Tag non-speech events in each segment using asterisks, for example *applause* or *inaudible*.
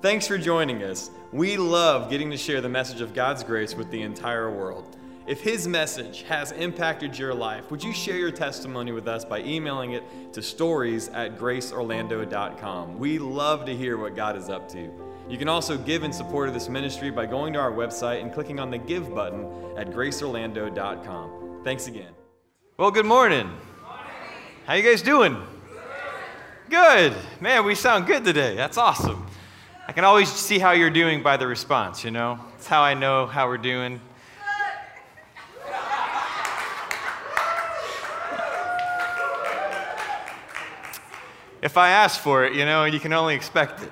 Thanks for joining us. We love getting to share the message of God's grace with the entire world. If His message has impacted your life, would you share your testimony with us by emailing it to stories at graceorlando.com? We love to hear what God is up to. You can also give in support of this ministry by going to our website and clicking on the Give button at graceorlando.com. Thanks again. Well, good morning. How you guys doing? Good. Man, we sound good today. That's awesome. I can always see how you're doing by the response, you know? It's how I know how we're doing. If I ask for it, you know, you can only expect it.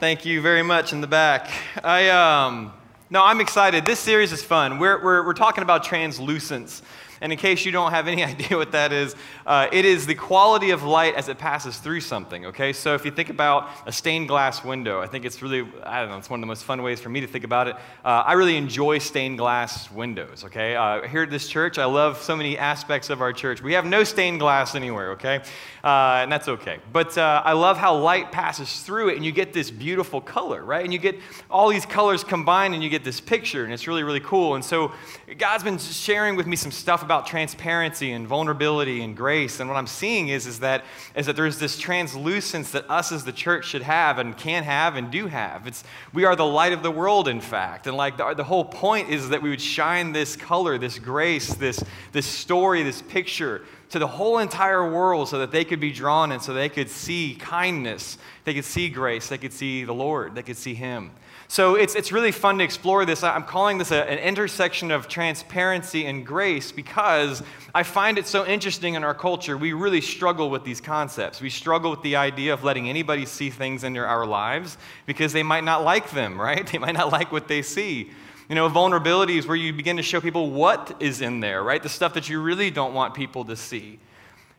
Thank you very much in the back. I, um, no, I'm excited. This series is fun. We're, we're, we're talking about translucence. And in case you don't have any *laughs* idea what that is, uh, it is the quality of light as it passes through something, okay? So if you think about a stained glass window, I think it's really, I don't know, it's one of the most fun ways for me to think about it. Uh, I really enjoy stained glass windows, okay? Uh, here at this church, I love so many aspects of our church. We have no stained glass anywhere, okay? Uh, and that's okay. But uh, I love how light passes through it and you get this beautiful color, right? And you get all these colors combined and you get this picture, and it's really, really cool. And so God's been sharing with me some stuff about about transparency and vulnerability and grace. And what I'm seeing is, is, that, is that there's this translucence that us as the church should have and can have and do have. It's, we are the light of the world, in fact. And like the, the whole point is that we would shine this color, this grace, this, this story, this picture to the whole entire world so that they could be drawn in, so they could see kindness, they could see grace, they could see the Lord, they could see Him. So it's, it's really fun to explore this. I'm calling this a, an intersection of transparency and grace because I find it so interesting in our culture. We really struggle with these concepts. We struggle with the idea of letting anybody see things into our lives because they might not like them, *laughs* right? They might not like what they see. You know, vulnerability is where you begin to show people what is in there, right? The stuff that you really don't want people to see.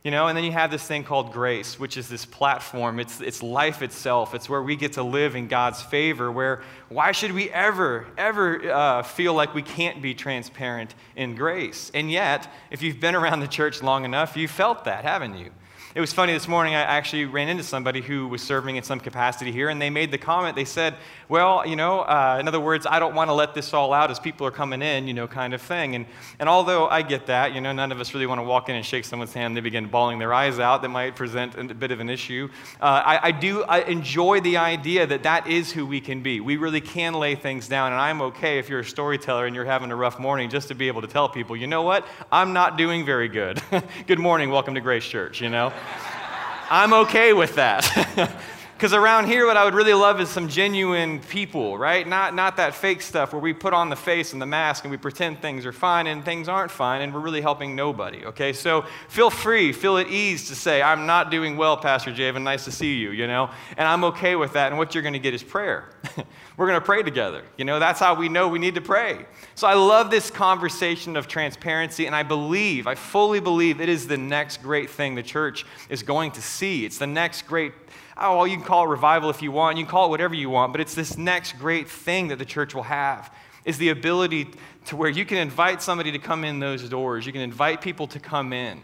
You know, and then you have this thing called grace, which is this platform. It's, it's life itself. It's where we get to live in God's favor, where why should we ever, ever uh, feel like we can't be transparent in grace? And yet, if you've been around the church long enough, you've felt that, haven't you? It was funny this morning, I actually ran into somebody who was serving in some capacity here, and they made the comment, they said, Well, you know, uh, in other words, I don't want to let this all out as people are coming in, you know, kind of thing. And, and although I get that, you know, none of us really want to walk in and shake someone's hand, they begin bawling their eyes out, that might present a bit of an issue. Uh, I, I do I enjoy the idea that that is who we can be. We really can lay things down, and I'm okay if you're a storyteller and you're having a rough morning just to be able to tell people, you know what, I'm not doing very good. *laughs* good morning, welcome to Grace Church, you know? I'm okay with that. *laughs* Because around here, what I would really love is some genuine people, right? Not, not that fake stuff where we put on the face and the mask and we pretend things are fine and things aren't fine and we're really helping nobody, okay? So feel free, feel at ease to say, I'm not doing well, Pastor Javen, nice to see you, you know? And I'm okay with that. And what you're going to get is prayer. *laughs* we're going to pray together. You know, that's how we know we need to pray. So I love this conversation of transparency, and I believe, I fully believe it is the next great thing the church is going to see. It's the next great oh, well, you can call it revival if you want, you can call it whatever you want, but it's this next great thing that the church will have is the ability to where you can invite somebody to come in those doors. You can invite people to come in.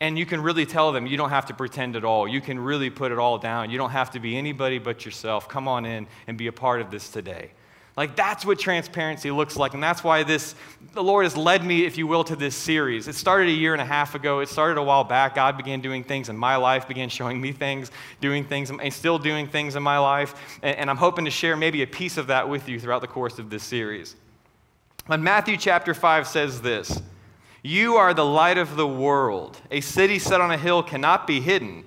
And you can really tell them you don't have to pretend at all. You can really put it all down. You don't have to be anybody but yourself. Come on in and be a part of this today. Like that's what transparency looks like. And that's why this, the Lord has led me, if you will, to this series. It started a year and a half ago. It started a while back. God began doing things in my life, began showing me things, doing things, and still doing things in my life. And, and I'm hoping to share maybe a piece of that with you throughout the course of this series. But Matthew chapter 5 says this You are the light of the world. A city set on a hill cannot be hidden.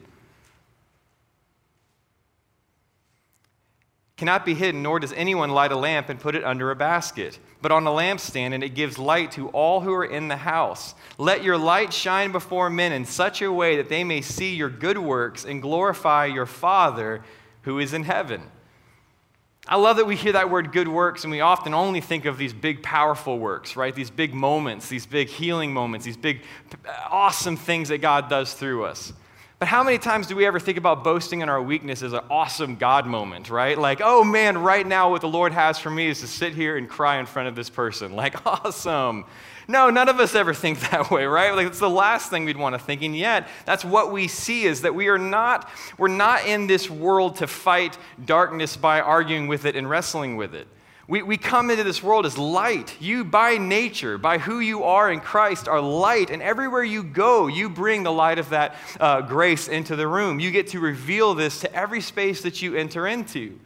Cannot be hidden, nor does anyone light a lamp and put it under a basket, but on a lampstand, and it gives light to all who are in the house. Let your light shine before men in such a way that they may see your good works and glorify your Father who is in heaven. I love that we hear that word good works, and we often only think of these big, powerful works, right? These big moments, these big healing moments, these big, awesome things that God does through us. But how many times do we ever think about boasting in our weakness as an awesome God moment, right? Like, oh man, right now what the Lord has for me is to sit here and cry in front of this person. Like, *laughs* awesome. No, none of us ever think *laughs* that way, right? Like it's the last thing we'd want to think. And yet, that's what we see is that we are not, we're not in this world to fight darkness by arguing with it and wrestling with it. We, we come into this world as light. You, by nature, by who you are in Christ, are light. And everywhere you go, you bring the light of that uh, grace into the room. You get to reveal this to every space that you enter into.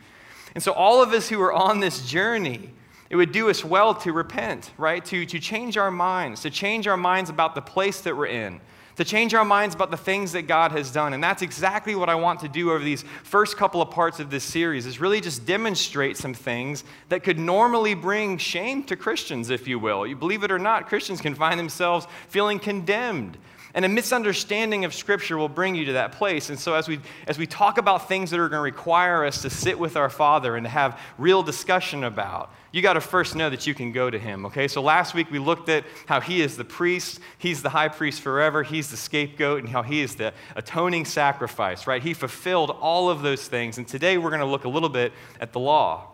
And so, all of us who are on this journey, it would do us well to repent, right? To, to change our minds, to change our minds about the place that we're in, to change our minds about the things that God has done. And that's exactly what I want to do over these first couple of parts of this series is really just demonstrate some things that could normally bring shame to Christians, if you will. You believe it or not, Christians can find themselves feeling condemned. And a misunderstanding of Scripture will bring you to that place. And so, as we, as we talk about things that are going to require us to sit with our Father and to have real discussion about, you got to first know that you can go to him, okay? So last week we looked at how he is the priest, he's the high priest forever, he's the scapegoat, and how he is the atoning sacrifice, right? He fulfilled all of those things. And today we're going to look a little bit at the law.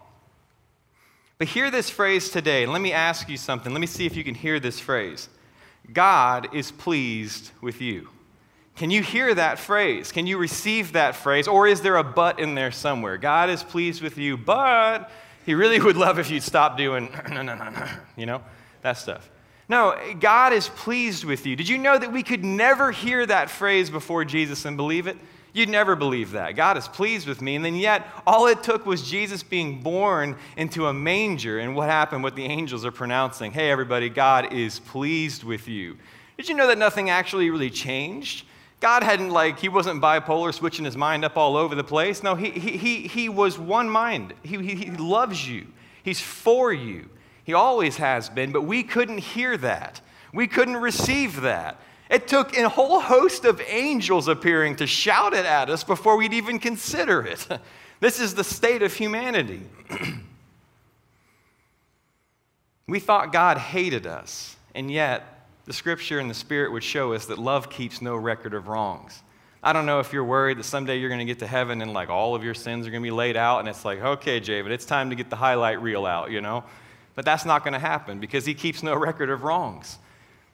But hear this phrase today. Let me ask you something. Let me see if you can hear this phrase God is pleased with you. Can you hear that phrase? Can you receive that phrase? Or is there a but in there somewhere? God is pleased with you, but he really would love if you'd stop doing, *clears throat* you know, that stuff. No, God is pleased with you. Did you know that we could never hear that phrase before Jesus and believe it? You'd never believe that. God is pleased with me. And then yet, all it took was Jesus being born into a manger. And what happened? What the angels are pronouncing hey, everybody, God is pleased with you. Did you know that nothing actually really changed? God hadn't, like, he wasn't bipolar, switching his mind up all over the place. No, he, he, he, he was one mind. He, he, he loves you, he's for you. He always has been, but we couldn't hear that. We couldn't receive that. It took a whole host of angels appearing to shout it at us before we'd even consider it. *laughs* This is the state of humanity. *clears throat* we thought God hated us, and yet the scripture and the spirit would show us that love keeps no record of wrongs. I don't know if you're worried that someday you're going to get to heaven and like all of your sins are going to be laid out and it's like, okay, David, it's time to get the highlight reel out, you know? But that's not going to happen because he keeps no record of wrongs.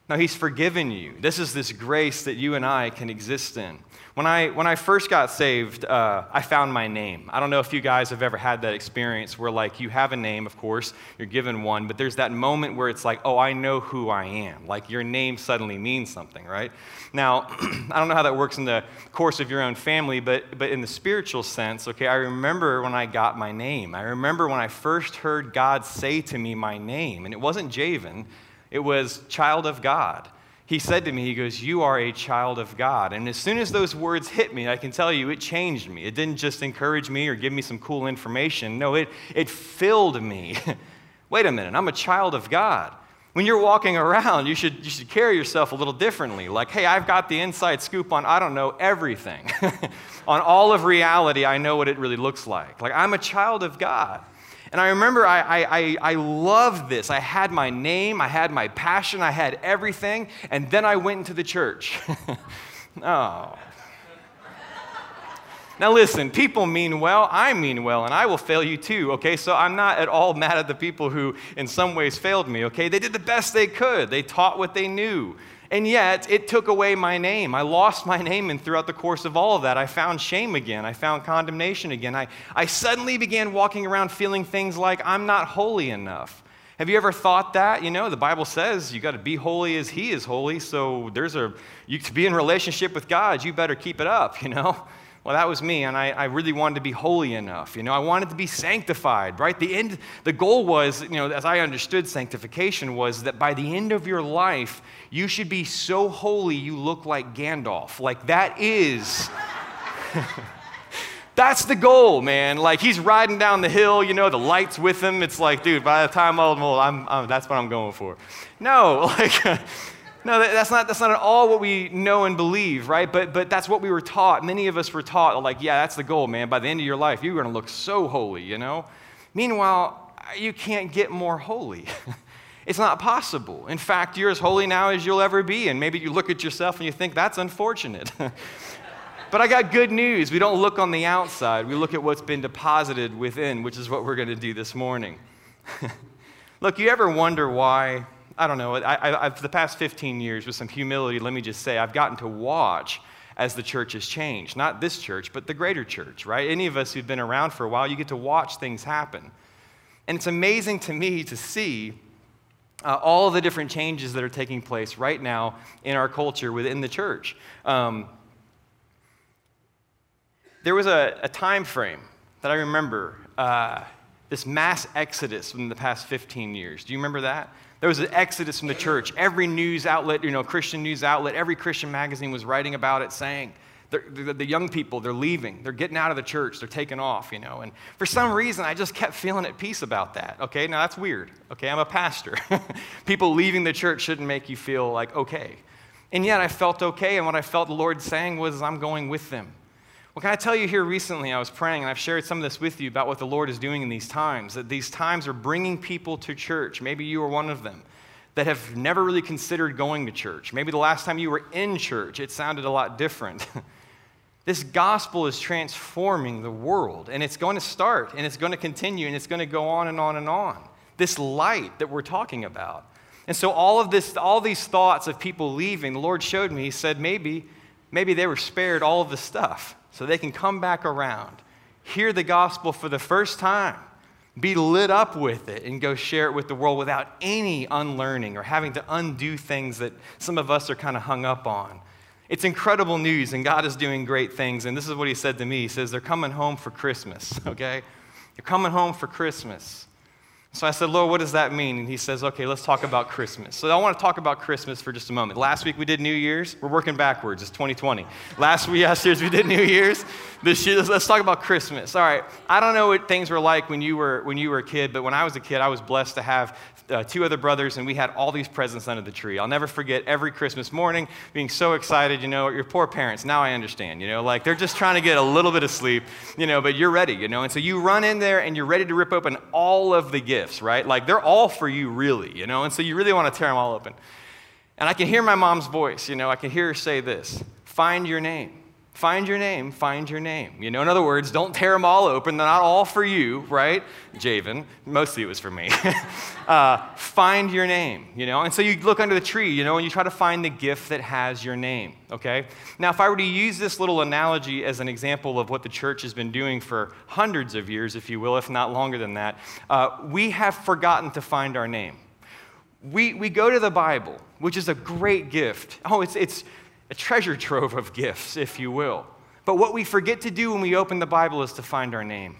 Now, he's forgiven you. This is this grace that you and I can exist in. When I, when I first got saved, uh, I found my name. I don't know if you guys have ever had that experience where, like, you have a name, of course, you're given one, but there's that moment where it's like, oh, I know who I am. Like, your name suddenly means something, right? Now, *clears throat* I don't know how that works in the course of your own family, but, but in the spiritual sense, okay, I remember when I got my name. I remember when I first heard God say to me my name, and it wasn't Javen, it was child of God he said to me, He goes, You are a child of God. And as soon as those words hit me, I can tell you it changed me. It didn't just encourage me or give me some cool information. No, it, it filled me. *laughs* Wait a minute, I'm a child of God. When you're walking around, you should, you should carry yourself a little differently. Like, hey, I've got the inside scoop on, I don't know, everything. *laughs* on all of reality, I know what it really looks like. Like, I'm a child of God. And I remember I, I, I, loved this. I had my name, I had my passion, I had everything, and then I went into the church. *laughs* oh. Now, listen, people mean well, I mean well, and I will fail you too, okay? So I'm not at all mad at the people who, in some ways, failed me, okay? They did the best they could, they taught what they knew. And yet, it took away my name. I lost my name, and throughout the course of all of that, I found shame again. I found condemnation again. I, I suddenly began walking around feeling things like I'm not holy enough. Have you ever thought that? You know, the Bible says you got to be holy as He is holy. So there's a, you, to be in relationship with God, you better keep it up, you know? Well, that was me, and I, I, really wanted to be holy enough. You know, I wanted to be sanctified, right? The end, the goal was, you know, as I understood sanctification, was that by the end of your life, you should be so holy you look like Gandalf. Like that is. *laughs* That's the goal, man. Like he's riding down the hill, you know, the lights with him. It's like, dude, by the time I'm old, I'm, I'm that's what I'm going for. No, *laughs* like. No, that's not, that's not at all what we know and believe, right? But, but that's what we were taught. Many of us were taught, like, yeah, that's the goal, man. By the end of your life, you're going to look so holy, you know? Meanwhile, you can't get more holy. *laughs* it's not possible. In fact, you're as holy now as you'll ever be. And maybe you look at yourself and you think, that's unfortunate. *laughs* But I got good news. We don't look on the outside, we look at what's been deposited within, which is what we're going to do this morning. *laughs* look, you ever wonder why? I don't know. I, I, the past 15 years, with some humility, let me just say, I've gotten to watch as the church has changed. Not this church, but the greater church, right? Any of us who've been around for a while, you get to watch things happen. And it's amazing to me to see uh, all the different changes that are taking place right now in our culture within the church. Um, there was a, a, time frame that I remember uh, this mass exodus in the past 15 years. Do you remember that? There was an exodus from the church. Every news outlet, you know, Christian news outlet, every Christian magazine was writing about it, saying, the, the young people, they're leaving. They're getting out of the church. They're taking off, you know. And for some reason, I just kept feeling at peace about that. Okay, now that's weird. Okay, I'm a pastor. *laughs* people leaving the church shouldn't make you feel like okay. And yet I felt okay. And what I felt the Lord saying was, I'm going with them. Well, can I tell you here recently, I was praying and I've shared some of this with you about what the Lord is doing in these times, that these times are bringing people to church. Maybe you are one of them that have never really considered going to church. Maybe the last time you were in church, it sounded a lot different. *laughs* This gospel is transforming the world, and it's going to start, and it's going to continue, and it's going to go on and on and on. This light that we're talking about. And so all of this, all these thoughts of people leaving, the Lord showed me, He said, maybe, maybe they were spared all of the stuff so they can come back around, hear the gospel for the first time, be lit up with it, and go share it with the world without any unlearning or having to undo things that some of us are kind of hung up on. It's incredible news, and God is doing great things. And this is what He said to me He says, They're coming home for Christmas, *laughs* okay? They're coming home for Christmas. So I said, Lord, what does that mean? And he says, okay, let's talk about Christmas. So I want to talk about Christmas for just a moment. Last week we did New Year's. We're working backwards. It's 2020. Last week, *laughs* last year's we did New Year's. This year, let's talk about Christmas. All right. I don't know what things were like when you were when you were a kid, but when I was a kid, I was blessed to have uh, two other brothers, and we had all these presents under the tree. I'll never forget every Christmas morning being so excited. You know, your poor parents. Now I understand. You know, like they're just trying to get a little bit of sleep. You know, but you're ready. You know, and so you run in there and you're ready to rip open all of the gifts, right? Like they're all for you, really. You know, and so you really want to tear them all open. And I can hear my mom's voice. You know, I can hear her say this: "Find your name." Find your name, find your name. You know, in other words, don't tear them all open. They're not all for you, right? Javen, mostly it was for me. *laughs* uh, find your name, you know? And so you look under the tree, you know, and you try to find the gift that has your name, okay? Now, if I were to use this little analogy as an example of what the church has been doing for hundreds of years, if you will, if not longer than that, uh, we have forgotten to find our name. We, we go to the Bible, which is a great gift. Oh, it's, it's a treasure trove of gifts, if you will. But what we forget to do when we open the Bible is to find our name.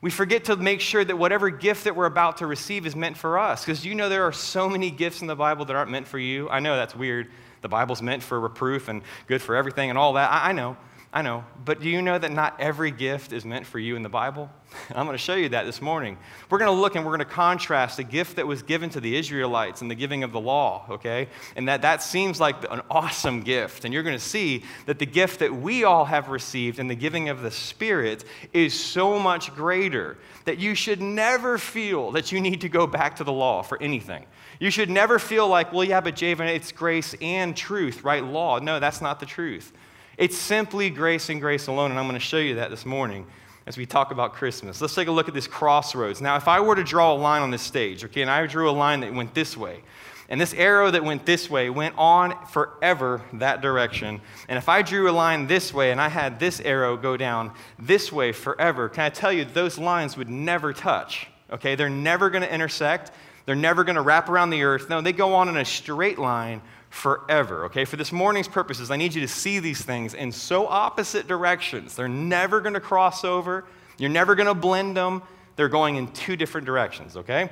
We forget to make sure that whatever gift that we're about to receive is meant for us. Because you know there are so many gifts in the Bible that aren't meant for you. I know that's weird. The Bible's meant for reproof and good for everything and all that. I, know. I know, but do you know that not every gift is meant for you in the Bible? *laughs* I'm going to show you that this morning. We're going to look and we're going to contrast the gift that was given to the Israelites and the giving of the law, okay? And that that seems like an awesome gift. And you're going to see that the gift that we all have received in the giving of the Spirit is so much greater that you should never feel that you need to go back to the law for anything. You should never feel like, well, yeah, but Javen, it's grace and truth, right? Law. No, that's not the truth. It's simply grace and grace alone, and I'm going to show you that this morning as we talk about Christmas. Let's take a look at this crossroads. Now, if I were to draw a line on this stage, okay, and I drew a line that went this way, and this arrow that went this way went on forever that direction. And if I drew a line this way and I had this arrow go down this way forever, can I tell you those lines would never touch? Okay, they're never going to intersect. They're never going to wrap around the earth. No, they go on in a straight line forever. Okay, for this morning's purposes, I need you to see these things in so opposite directions. They're never going to cross over, you're never going to blend them. They're going in two different directions, okay?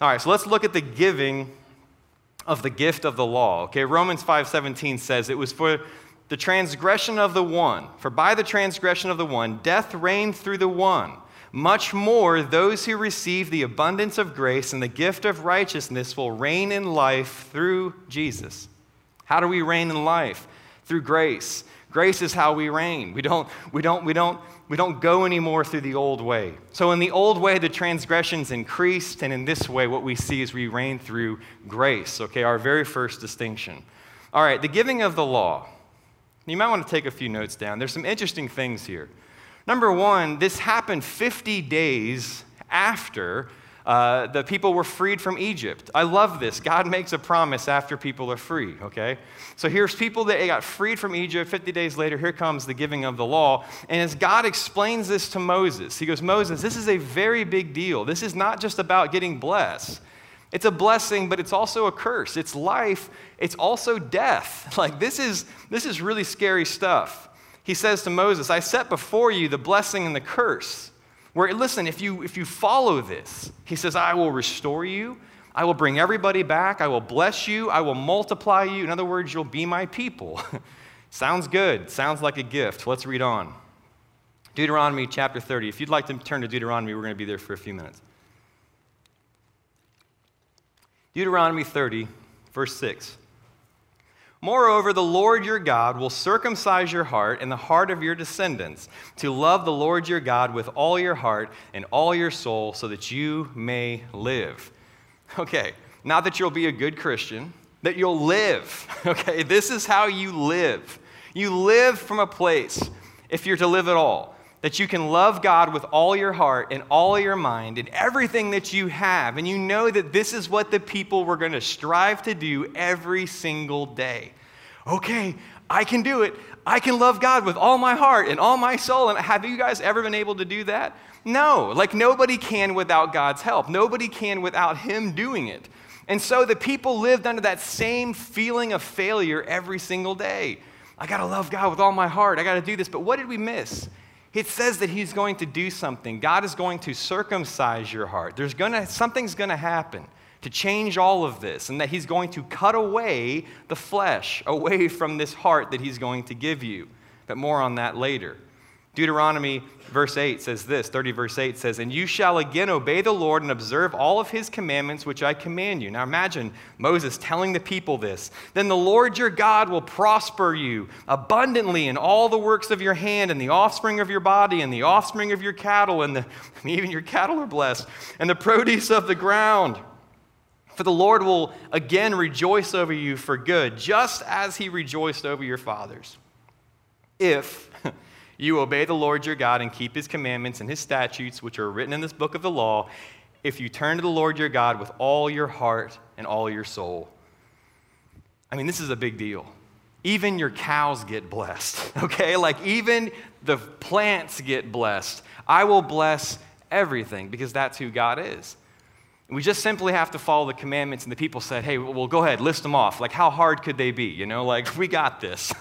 All right, so let's look at the giving of the gift of the law. Okay, Romans 5:17 says it was for the transgression of the one, for by the transgression of the one death reigned through the one. Much more, those who receive the abundance of grace and the gift of righteousness will reign in life through Jesus. How do we reign in life? Through grace. Grace is how we reign. We don't, we don't, we don't, we don't go anymore through the old way. So, in the old way, the transgressions increased, and in this way, what we see is we reign through grace. Okay, our very first distinction. All right, the giving of the law. You might want to take a few notes down. There's some interesting things here. Number one, this happened 50 days after uh, the people were freed from Egypt. I love this. God makes a promise after people are free, okay? So here's people that got freed from Egypt. 50 days later, here comes the giving of the law. And as God explains this to Moses, he goes, Moses, this is a very big deal. This is not just about getting blessed. It's a blessing, but it's also a curse. It's life, it's also death. *laughs* Like this is this is really scary stuff. He says to Moses, I set before you the blessing and the curse. Where, listen, if you, if you follow this, he says, I will restore you. I will bring everybody back. I will bless you. I will multiply you. In other words, you'll be my people. *laughs* Sounds good. Sounds like a gift. Let's read on. Deuteronomy chapter 30. If you'd like to turn to Deuteronomy, we're going to be there for a few minutes. Deuteronomy 30, verse 6. Moreover, the Lord your God will circumcise your heart and the heart of your descendants to love the Lord your God with all your heart and all your soul so that you may live. Okay, not that you'll be a good Christian, that you'll live. *laughs* Okay, this is how you live. You live from a place, if you're to live at all, that you can love God with all your heart and all your mind and everything that you have. And you know that this is what the people were going to strive to do every single day. Okay, I can do it. I can love God with all my heart and all my soul. And have you guys ever been able to do that? No. Like nobody can without God's help. Nobody can without Him doing it. And so the people lived under that same feeling of failure every single day. I got to love God with all my heart. I got to do this. But what did we miss? it says that he's going to do something. God is going to circumcise your heart. There's going to something's going to happen to change all of this and that he's going to cut away the flesh away from this heart that he's going to give you. But more on that later. Deuteronomy verse 8 says this 30 verse 8 says, And you shall again obey the Lord and observe all of his commandments which I command you. Now imagine Moses telling the people this. Then the Lord your God will prosper you abundantly in all the works of your hand, and the offspring of your body, and the offspring of your cattle, and the, *laughs* even your cattle are blessed, and the produce of the ground. For the Lord will again rejoice over you for good, just as he rejoiced over your fathers. If *laughs* you obey the Lord your God and keep his commandments and his statutes, which are written in this book of the law, if you turn to the Lord your God with all your heart and all your soul. I mean, this is a big deal. Even your cows get blessed, *laughs* okay? Like, even the plants get blessed. I will bless everything because that's who God is. We just simply have to follow the commandments, and the people said, hey, well, go ahead, list them off. Like, how hard could they be? You know, like, *laughs* we got this.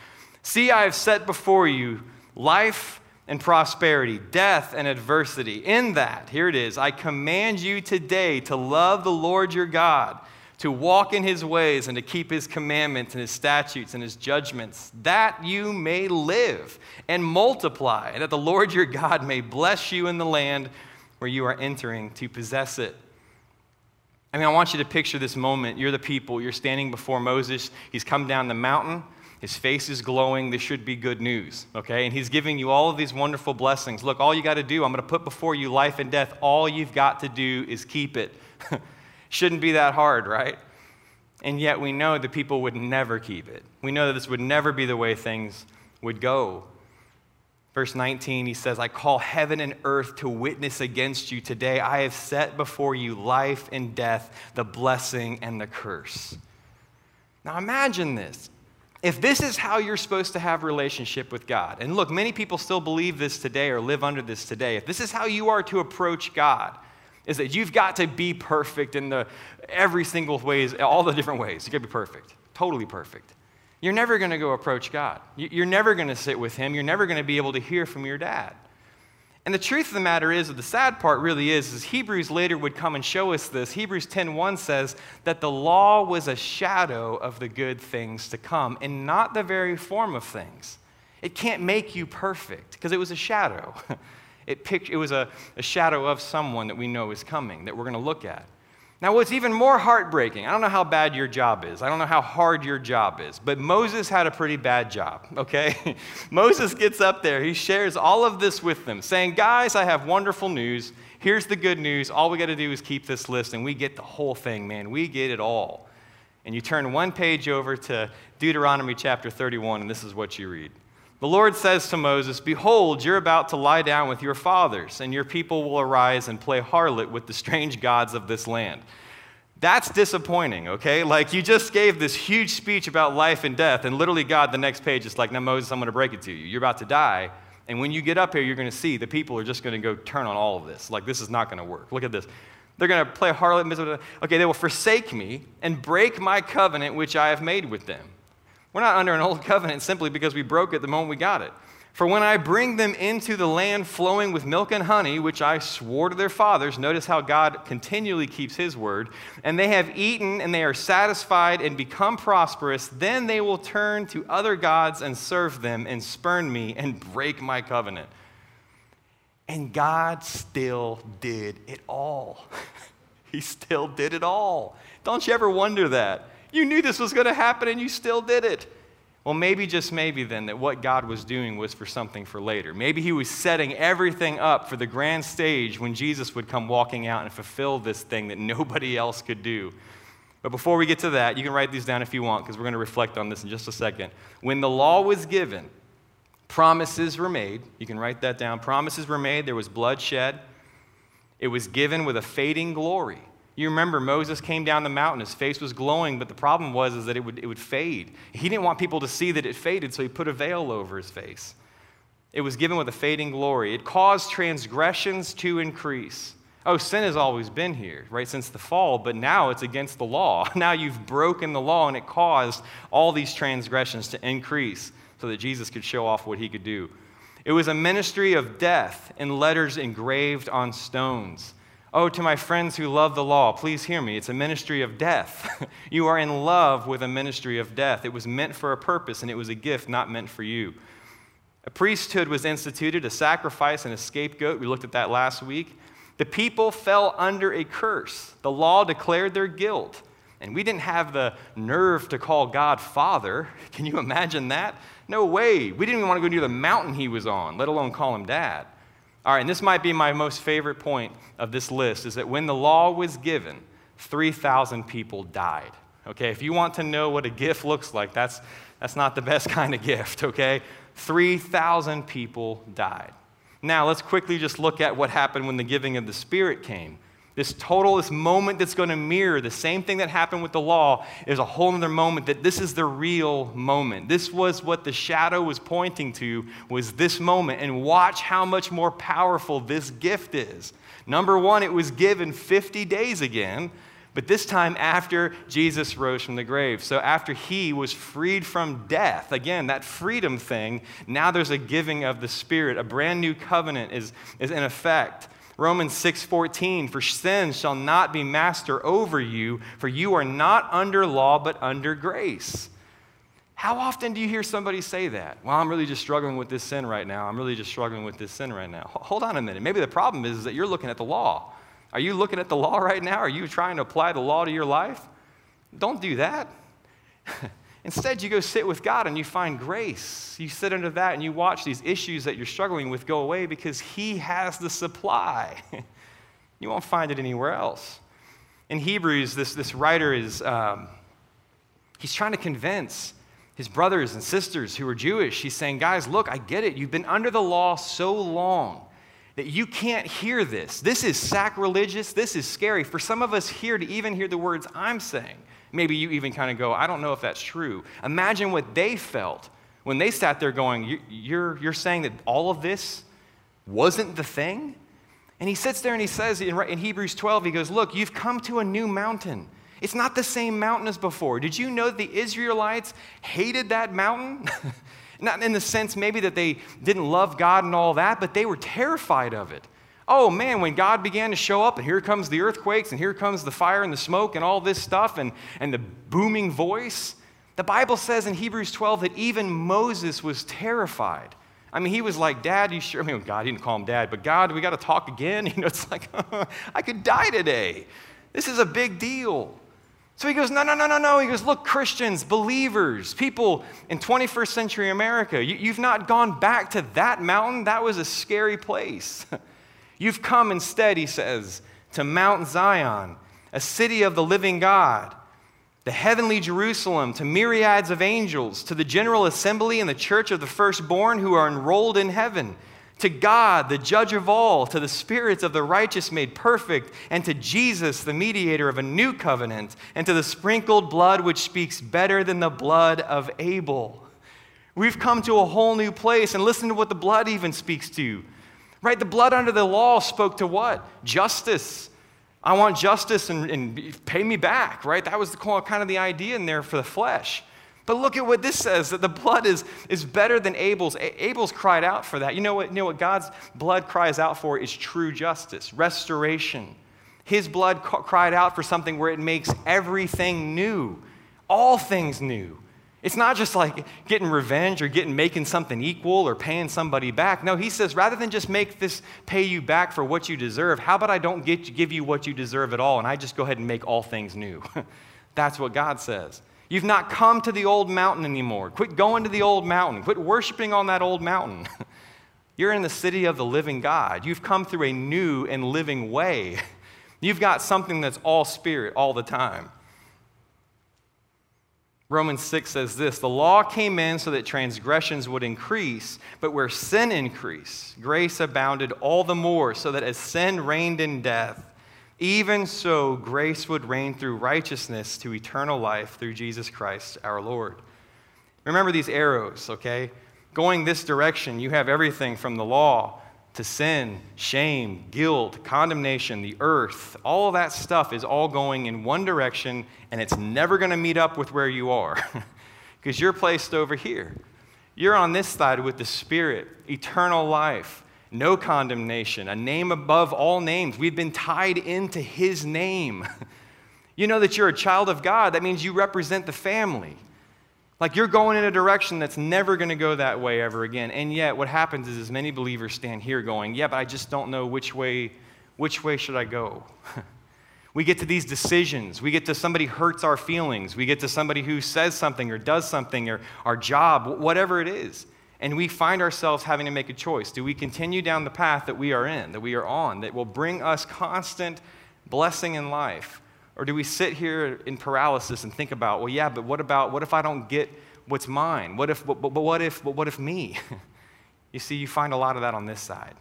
*laughs* See, I have set before you life and prosperity, death and adversity. In that, here it is I command you today to love the Lord your God, to walk in his ways, and to keep his commandments and his statutes and his judgments, that you may live and multiply, and that the Lord your God may bless you in the land where you are entering to possess it. I mean, I want you to picture this moment. You're the people, you're standing before Moses. He's come down the mountain. His face is glowing. This should be good news, okay? And he's giving you all of these wonderful blessings. Look, all you got to do, I'm going to put before you life and death. All you've got to do is keep it. *laughs* Shouldn't be that hard, right? And yet we know the people would never keep it. We know that this would never be the way things would go. Verse 19, he says, I call heaven and earth to witness against you today. I have set before you life and death, the blessing and the curse. Now imagine this if this is how you're supposed to have relationship with God, and look, many people still believe this today or live under this today. If this is how you are to approach God, is that you've got to be perfect in the every single ways, all the different ways. You got to be perfect, totally perfect. You're never going to go approach God. You're never going to sit with Him. You're never going to be able to hear from your dad. And the truth of the matter is, or the sad part really is, is Hebrews later would come and show us this. Hebrews 10.1 says that the law was a shadow of the good things to come and not the very form of things. It can't make you perfect because it was a shadow. *laughs* It, picked, it was a, a shadow of someone that we know is coming that we're going to look at. Now, what's even more heartbreaking, I don't know how bad your job is. I don't know how hard your job is, but Moses had a pretty bad job, okay? *laughs* Moses gets up there, he shares all of this with them, saying, Guys, I have wonderful news. Here's the good news. All we got to do is keep this list, and we get the whole thing, man. We get it all. and you turn one page over to Deuteronomy chapter 31, and this is what you read. The Lord says to Moses, Behold, you're about to lie down with your fathers, and your people will arise and play harlot with the strange gods of this land. That's disappointing, okay? Like you just gave this huge speech about life and death, and literally, God, the next page is like, Now, Moses, I'm going to break it to you. You're about to die. And when you get up here, you're going to see the people are just going to go turn on all of this. Like, this is not going to work. Look at this. They're going to play harlot. Okay, they will forsake me and break my covenant which I have made with them. We're not under an old covenant simply because we broke it the moment we got it. For when I bring them into the land flowing with milk and honey, which I swore to their fathers, notice how God continually keeps his word, and they have eaten and they are satisfied and become prosperous, then they will turn to other gods and serve them and spurn me and break my covenant. And God still did it all. *laughs* he still did it all. Don't you ever wonder that? You knew this was going to happen and you still did it. Well, maybe, just maybe then, that what God was doing was for something for later. Maybe He was setting everything up for the grand stage when Jesus would come walking out and fulfill this thing that nobody else could do. But before we get to that, you can write these down if you want, because we're going to reflect on this in just a second. When the law was given, promises were made. You can write that down. Promises were made, there was bloodshed. It was given with a fading glory. You remember Moses came down the mountain, his face was glowing, but the problem was is that it would, it would fade. He didn't want people to see that it faded, so he put a veil over his face. It was given with a fading glory. It caused transgressions to increase. Oh, sin has always been here, right, since the fall, but now it's against the law. *laughs* Now you've broken the law, and it caused all these transgressions to increase so that Jesus could show off what he could do. It was a ministry of death in letters engraved on stones. Oh, to my friends who love the law, please hear me. It's a ministry of death. *laughs* you are in love with a ministry of death. It was meant for a purpose, and it was a gift not meant for you. A priesthood was instituted, a sacrifice and a scapegoat. We looked at that last week. The people fell under a curse. The law declared their guilt. And we didn't have the nerve to call God Father. *laughs* Can you imagine that? No way. We didn't even want to go near the mountain he was on, let alone call him Dad. All right, and this might be my most favorite point of this list is that when the law was given, 3,000 people died. Okay, if you want to know what a gift looks like, that's, that's not the best *laughs* kind of gift, okay? 3,000 people died. Now, let's quickly just look at what happened when the giving of the Spirit came. This total, this moment that's going to mirror the same thing that happened with the law is a whole other moment that this is the real moment. This was what the shadow was pointing to, was this moment. And watch how much more powerful this gift is. Number one, it was given 50 days again, but this time after Jesus rose from the grave. So after he was freed from death, again, that freedom thing, now there's a giving of the Spirit. A brand new covenant is, is in effect. Romans 6:14 For sin shall not be master over you for you are not under law but under grace. How often do you hear somebody say that? Well, I'm really just struggling with this sin right now. I'm really just struggling with this sin right now. Hold on a minute. Maybe the problem is that you're looking at the law. Are you looking at the law *laughs* right now? Are you trying to apply the law to your life? Don't do that. *laughs* Instead, you go sit with God and you find grace. You sit under that and you watch these issues that you're struggling with go away because He has the supply. *laughs* you won't find it anywhere else. In Hebrews, this, this writer is um, he's trying to convince his brothers and sisters who are Jewish. He's saying, guys, look, I get it. You've been under the law so long that you can't hear this. This is sacrilegious. This is scary. For some of us here to even hear the words I'm saying, maybe you even kind of go, I don't know if that's true. Imagine what they felt when they sat there going, You're, you're saying that all of this wasn't the thing? And he sits there and he says in Hebrews 12, he goes, Look, you've come to a new mountain. It's not the same mountain as before. Did you know the Israelites hated that mountain? *laughs* not in the sense maybe that they didn't love God and all that, but they were terrified of it. Oh man, when God began to show up, and here comes the earthquakes, and here comes the fire and the smoke, and all this stuff, and, and the booming voice, the Bible says in Hebrews 12 that even Moses was terrified. I mean, he was like, Dad, you sure? I mean, God didn't call him Dad, but God, we got to talk again. *laughs* You know, it's like, *laughs* I could die today. This is a big deal. So he goes, No, no, no, no, no. He goes, Look, Christians, believers, people in 21st century America, you, you've not gone back to that mountain. That was a scary place. *laughs* You've come instead, he says, to Mount Zion, a city of the living God. the heavenly Jerusalem, to myriads of angels, to the general assembly and the church of the firstborn who are enrolled in heaven, to God, the judge of all, to the spirits of the righteous made perfect, and to Jesus, the mediator of a new covenant, and to the sprinkled blood which speaks better than the blood of Abel. We've come to a whole new place, and listen to what the blood even speaks to. Right? The blood under the law spoke to what? Justice I want justice and, and pay me back, right? That was the, kind of the idea in there for the flesh. But look at what this says that the blood is, is better than Abel's. Abel's cried out for that. You know, what, you know what God's blood cries out for is true justice, restoration. His blood cried out for something where it makes everything new, all things new. It's not just like getting revenge or getting making something equal or paying somebody back. No, he says rather than just make this pay you back for what you deserve, how about I don't get, give you what you deserve at all and I just go ahead and make all things new? *laughs* That's what God says. You've not come to the old mountain anymore. Quit going to the old mountain. Quit worshiping on that old mountain. *laughs* You're in the city of the living God. You've come through a new and living way. *laughs* You've got something that's all spirit all the time. Romans 6 says this The law came in so that transgressions would increase, but where sin increased, grace abounded all the more, so that as sin reigned in death, even so grace would reign through righteousness to eternal life through Jesus Christ our Lord. Remember these arrows, okay? Going this direction, you have everything from the law to sin, shame, guilt, condemnation, the earth, all that stuff is all going in one direction and it's never going to meet up with where you are *laughs* because you're placed over here. You're on this side with the Spirit, eternal life, no condemnation, a name above all names. We've been tied into His name. *laughs* You know that you're a child of God, that means you represent the family. Like you're going in a direction that's never going to go that way ever again. And yet, what happens is, as many believers stand here going, Yeah, but I just don't know which way, which way should I go? *laughs* we get to these decisions. We get to somebody hurts our feelings. We get to somebody who says something or does something or our job, whatever it is. And we find ourselves having to make a choice. Do we continue down the path that we are in, that we are on, that will bring us constant blessing in life? Or do we sit here in paralysis and think about, well, yeah, but what about, what if I don't get what's mine? What if, but, but what if, but what if me? *laughs* you see, you find a lot of that on this side.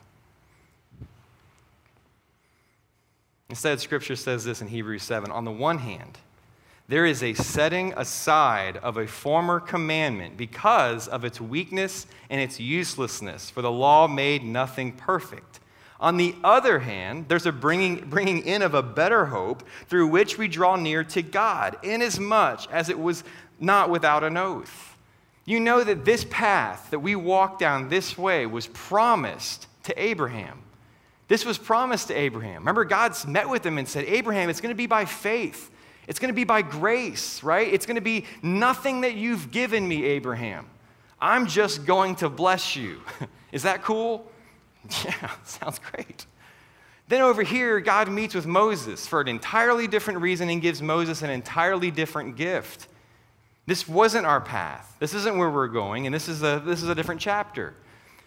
Instead, Scripture says this in Hebrews 7 On the one hand, there is a setting aside of a former commandment because of its weakness and its uselessness, for the law made nothing perfect. On the other hand, there's a bringing, bringing in of a better hope through which we draw near to God, inasmuch as it was not without an oath. You know that this path that we walk down this way was promised to Abraham. This was promised to Abraham. Remember, God's met with him and said, Abraham, it's going to be by faith. It's going to be by grace, right? It's going to be nothing that you've given me, Abraham. I'm just going to bless you. *laughs* Is that cool? *laughs* Yeah, sounds great. Then over here, God meets with Moses for an entirely different reason and gives Moses an entirely different gift. This wasn't our path. This isn't where we're going, and this is a, this is a different chapter.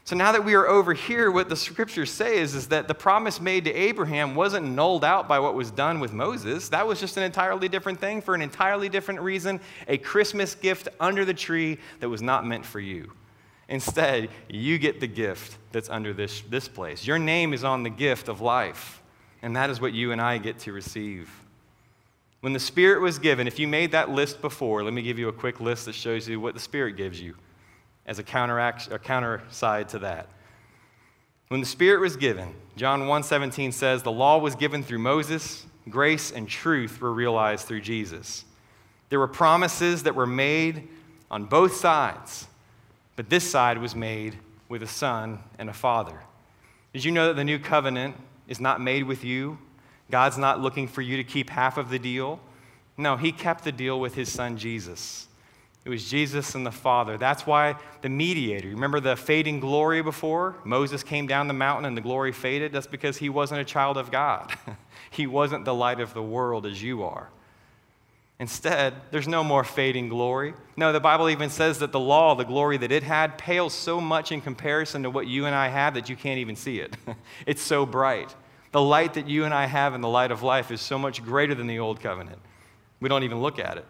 So now that we are over here, what the scriptures say is, is that the promise made to Abraham wasn't nulled out by what was done with Moses. That was just an entirely different thing for an entirely different reason, a Christmas gift under the tree that was not meant for you. Instead, you get the gift that's under this, this place. Your name is on the gift of life, and that is what you and I get to receive. When the Spirit was given, if you made that list before, let me give you a quick list that shows you what the Spirit gives you as a, counteract, a counter side to that. When the Spirit was given, John 1:17 says, "The law was given through Moses, grace and truth were realized through Jesus." There were promises that were made on both sides. But this side was made with a son and a father. Did you know that the new covenant is not made with you? God's not looking for you to keep half of the deal. No, He kept the deal with His son Jesus. It was Jesus and the Father. That's why the mediator, remember the fading glory before? Moses came down the mountain and the glory faded. That's because he wasn't a child of God. *laughs* he wasn't the light of the world as you are. Instead, there's no more fading glory. No, the Bible even says that the law, the glory that it had, pales so much in comparison to what you and I have that you can't even see it. *laughs* it's so bright. The light that you and I have in the light of life is so much greater than the old covenant. We don't even look at it.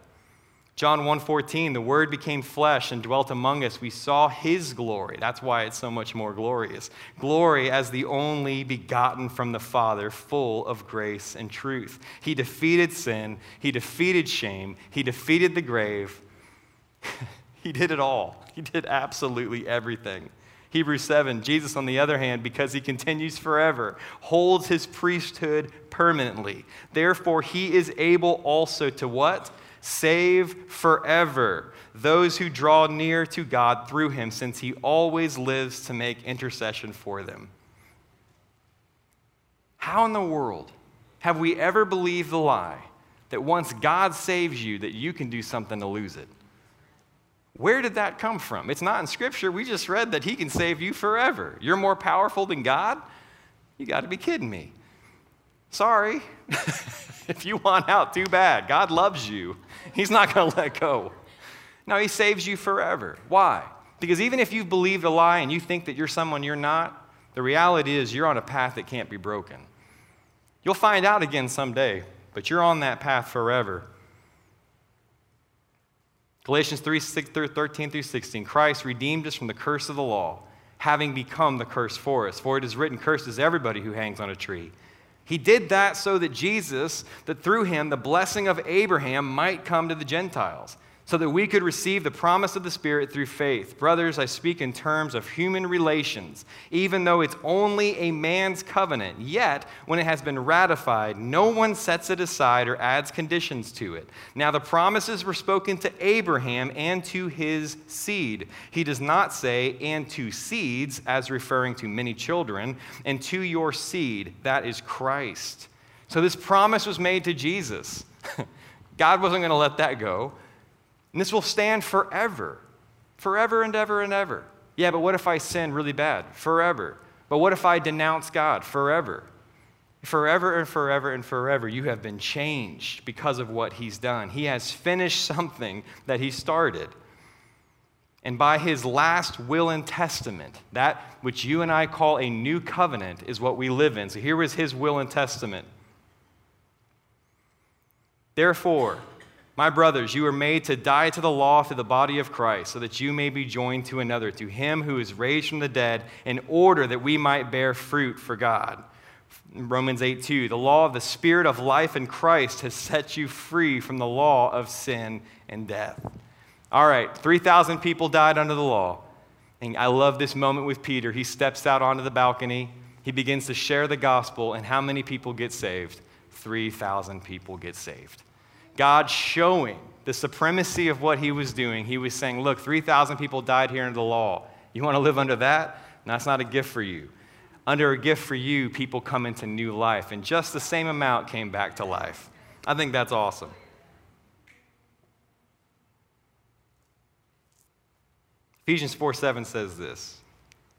John 1:14, the word became flesh and dwelt among us. We saw his glory. That's why it's so much more glorious. Glory as the only begotten from the Father, full of grace and truth. He defeated sin, he defeated shame, he defeated the grave. *laughs* he did it all. He did absolutely everything. Hebrews 7, Jesus, on the other hand, because he continues forever, holds his priesthood permanently. Therefore, he is able also to what? Save forever those who draw near to God through him, since he always lives to make intercession for them. How in the world have we ever believed the lie that once God saves you, that you can do something to lose it? Where did that come from? It's not in Scripture. We just read that He can save you forever. You're more powerful than God? You got to be kidding me. Sorry. *laughs* *laughs* if you want out, too bad. God loves you. He's not going to let go. No, He saves you forever. Why? Because even if you've believed a lie and you think that you're someone you're not, the reality is you're on a path that can't be broken. You'll find out again someday, but you're on that path forever. Galatians 3 6, 13 through 16. Christ redeemed us from the curse of the law, having become the curse for us. For it is written, Cursed is everybody who hangs on a tree. He did that so that Jesus, that through him the blessing of Abraham might come to the Gentiles so that we could receive the promise of the Spirit through faith. Brothers, I speak in terms of human relations, even though it's only a man's covenant. Yet, when it has been ratified, no one sets it aside or adds conditions to it. Now, the promises were spoken to Abraham and to his seed. He does not say, and to seeds, as referring to many children, and to your seed, that is Christ. So, this promise was made to Jesus. *laughs* God wasn't going to let that go. And this will stand forever, forever and ever and ever. Yeah, but what if I sin really bad? Forever. But what if I denounce God? Forever. Forever and forever and forever, you have been changed because of what He's done. He has finished something that He started. And by His last will and testament, that which you and I call a new covenant is what we live in. So here was His will and testament. Therefore, my brothers, you are made to die to the law through the body of Christ, so that you may be joined to another, to him who is raised from the dead, in order that we might bear fruit for God. Romans 8 2, the law of the Spirit of life in Christ has set you free from the law of sin and death. All right, 3,000 people died under the law. And I love this moment with Peter. He steps out onto the balcony, he begins to share the gospel, and how many people get saved? 3,000 people get saved. God showing the supremacy of what he was doing. He was saying, Look, 3,000 people died here under the law. You want to live under that? That's not a gift for you. Under a gift for you, people come into new life, and just the same amount came back to life. I think that's awesome. Ephesians 4 7 says this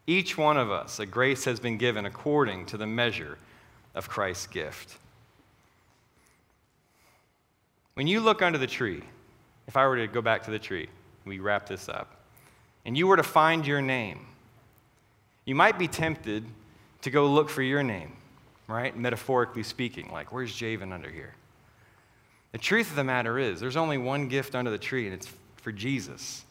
Each one of us, a grace has been given according to the measure of Christ's gift. When you look under the tree, if I were to go back to the tree, we wrap this up, and you were to find your name, you might be tempted to go look for your name, right? Metaphorically speaking, like, where's Javen under here? The truth of the matter is, there's only one gift under the tree, and it's for Jesus.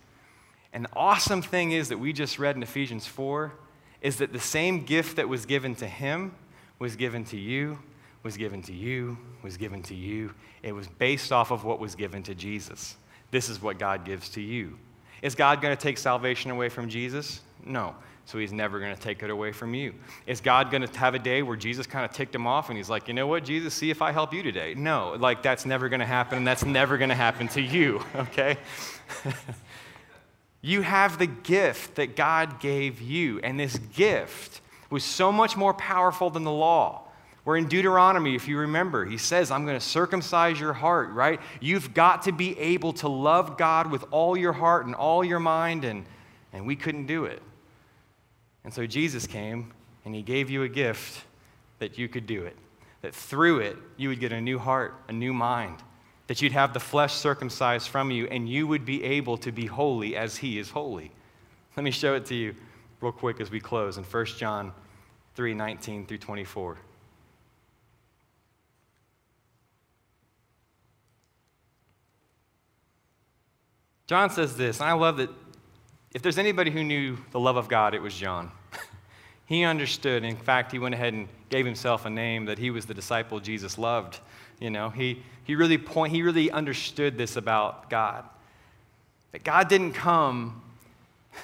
And the awesome thing is that we just read in Ephesians 4 is that the same gift that was given to him was given to you was given to you, was given to you. It was based off of what was given to Jesus. This is what God gives to you. Is God going to take salvation away from Jesus? No. So he's never going to take it away from you. Is God going to have a day where Jesus kind of ticked him off and he's like, you know what, Jesus, see if I help you today? No, like that's never going to happen and that's never going to happen to you, *laughs* okay? *laughs* you have the gift that God gave you, and this gift was so much more powerful than the law. Where in Deuteronomy, if you remember, he says, I'm going to circumcise your heart, right? You've got to be able to love God with all your heart and all your mind, and, and we couldn't do it. And so Jesus came and he gave you a gift that you could do it, that through it, you would get a new heart, a new mind, that you'd have the flesh circumcised from you, and you would be able to be holy as he is holy. Let me show it to you real quick as we close in 1 John 3 19 through 24. John says this, and I love that if there's anybody who knew the love of God, it was John. *laughs* he understood. In fact, he went ahead and gave himself a name that he was the disciple Jesus loved. You know, he, he, really point, he really understood this about God. That God didn't come,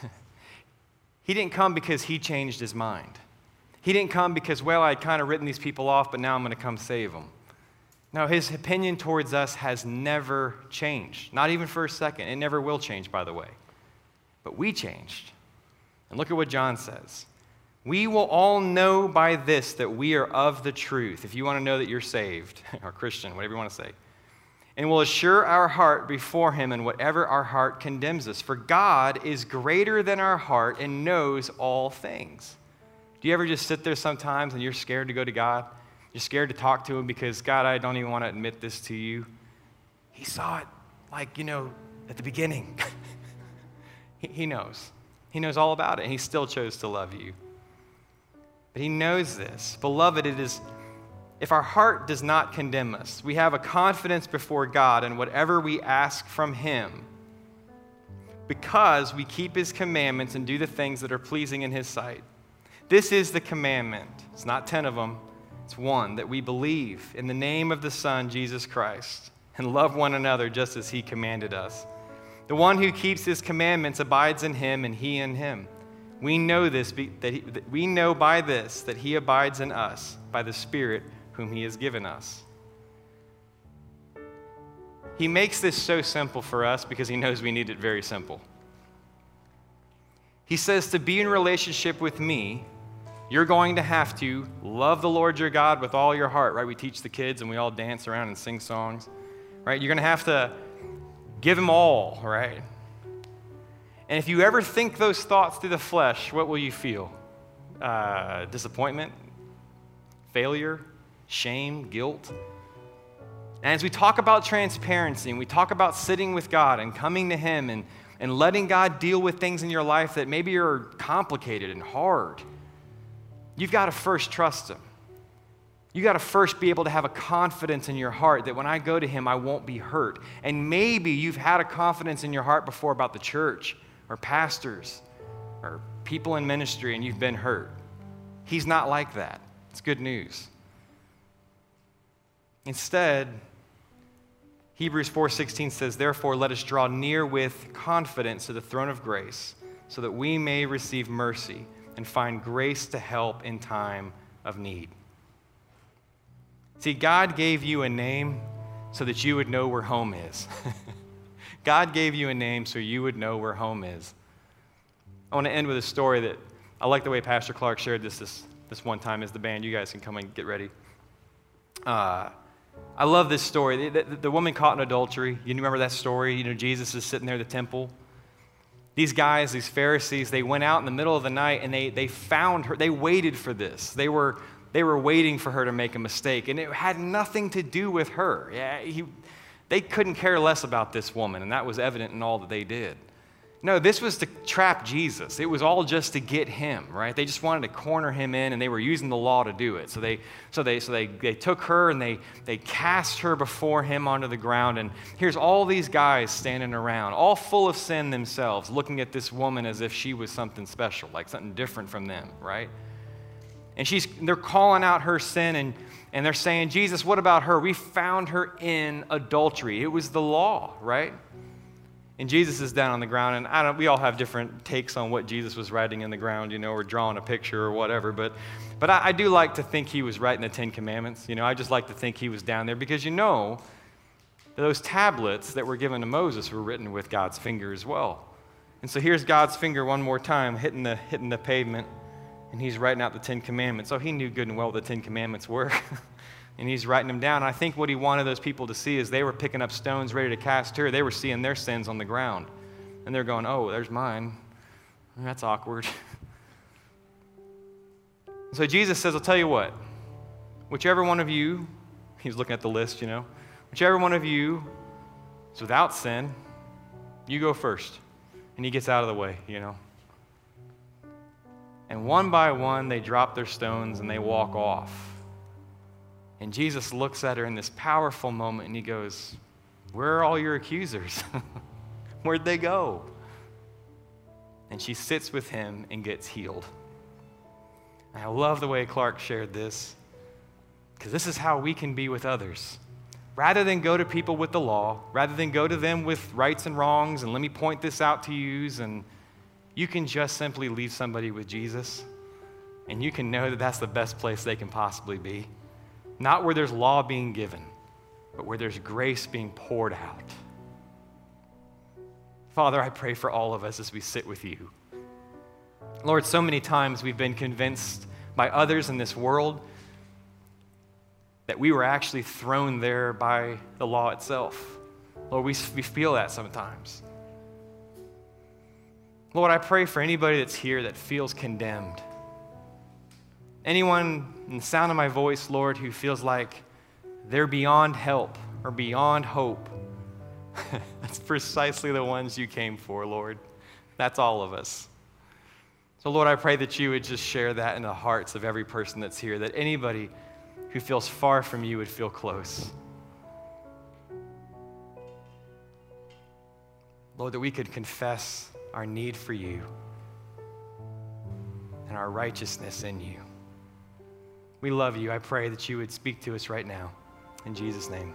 *laughs* he didn't come because he changed his mind. He didn't come because, well, I'd kind of written these people off, but now I'm going to come save them. No, his opinion towards us has never changed, not even for a second. It never will change, by the way. But we changed. And look at what John says. We will all know by this that we are of the truth. If you want to know that you're saved, *laughs* or Christian, whatever you want to say. And will assure our heart before him in whatever our heart condemns us. For God is greater than our heart and knows all things. Do you ever just sit there sometimes and you're scared to go to God? You're scared to talk to him because, God, I don't even want to admit this to you. He saw it, like, you know, at the beginning. *laughs* he, he knows. He knows all about it, and he still chose to love you. But he knows this. Beloved, it is if our heart does not condemn us, we have a confidence before God in whatever we ask from him because we keep his commandments and do the things that are pleasing in his sight. This is the commandment. It's not 10 of them, it's one that we believe in the name of the Son, Jesus Christ, and love one another just as he commanded us. The one who keeps his commandments abides in him and he in him. We know this that, he, that we know by this that he abides in us by the Spirit whom he has given us. He makes this so simple for us because he knows we need it very simple. He says to be in relationship with me, you're going to have to love the Lord your God with all your heart, right? We teach the kids and we all dance around and sing songs, right? You're going to have to give him all, right? And if you ever think those thoughts through the flesh, what will you feel? Uh, disappointment, failure, shame, guilt. And as we talk about transparency and we talk about sitting with God and coming to Him and, and letting God deal with things in your life that maybe are complicated and hard, You've got to first trust Him. You got to first be able to have a confidence in your heart that when I go to Him, I won't be hurt. And maybe you've had a confidence in your heart before about the church or pastors or people in ministry and you've been hurt. He's not like that. It's good news. Instead, Hebrews 4:16 says, "Therefore let us draw near with confidence to the throne of grace, so that we may receive mercy and find grace to help in time of need. See, God gave you a name so that you would know where home is. *laughs* God gave you a name so you would know where home is. I want to end with a story that I like the way Pastor Clark shared this this, this one time as the band. You guys can come and get ready. Uh, I love this story. The, the, the, woman caught in adultery. You remember that story? You know, Jesus is sitting there at the temple these guys, these Pharisees, they went out in the middle of the night and they, they found her. They waited for this. They were, they were waiting for her to make a mistake. And it had nothing to do with her. Yeah, he, they couldn't care less about this woman, and that was evident in all that they did. No, this was to trap Jesus. It was all just to get him, right? They just wanted to corner him in, and they were using the law to do it. So they, so they, so they, they took her and they, they cast her before him onto the ground. And here's all these guys standing around, all full of sin themselves, looking at this woman as if she was something special, like something different from them, right? And she's, they're calling out her sin, and, and they're saying, Jesus, what about her? We found her in adultery. It was the law, right? And Jesus is down on the ground, and I don't, we all have different takes on what Jesus was writing in the ground, you know, or drawing a picture or whatever. But, but I, I do like to think he was writing the Ten Commandments. You know, I just like to think he was down there because you know, those tablets that were given to Moses were written with God's finger as well. And so here's God's finger one more time hitting the, hitting the pavement, and he's writing out the Ten Commandments. So he knew good and well what the Ten Commandments were. *laughs* and he's writing them down. And I think what he wanted those people to see is they were picking up stones ready to cast her. They were seeing their sins on the ground. And they're going, oh, there's mine. That's awkward. *laughs* so Jesus says, I'll tell you what, whichever one of you, *laughs* he's looking at the list, you know, whichever one of you is without sin, you go first. And he gets out of the way, you know. And one by one, they drop their stones and they walk off. And Jesus looks at her in this powerful moment and he goes, Where are all your accusers? *laughs* Where'd they go? And she sits with him and gets healed. I love the way Clark shared this because this is how we can be with others. Rather than go to people with the law, rather than go to them with rights and wrongs and let me point this out to you, and you can just simply leave somebody with Jesus and you can know that that's the best place they can possibly be. Not where there's law being given, but where there's grace being poured out. Father, I pray for all of us as we sit with you. Lord, so many times we've been convinced by others in this world that we were actually thrown there by the law itself. Lord, we, we feel that sometimes. Lord, I pray for anybody that's here that feels condemned. Anyone in the sound of my voice, Lord, who feels like they're beyond help or beyond hope. *laughs* That's precisely the ones you came for, Lord. That's all of us. So, Lord, I pray that you would just share that in the hearts of every person that's here, that anybody who feels far from you would feel close. Lord, that we could confess our need for you and our righteousness in you. We love you. I pray that you would speak to us right now. In Jesus' name.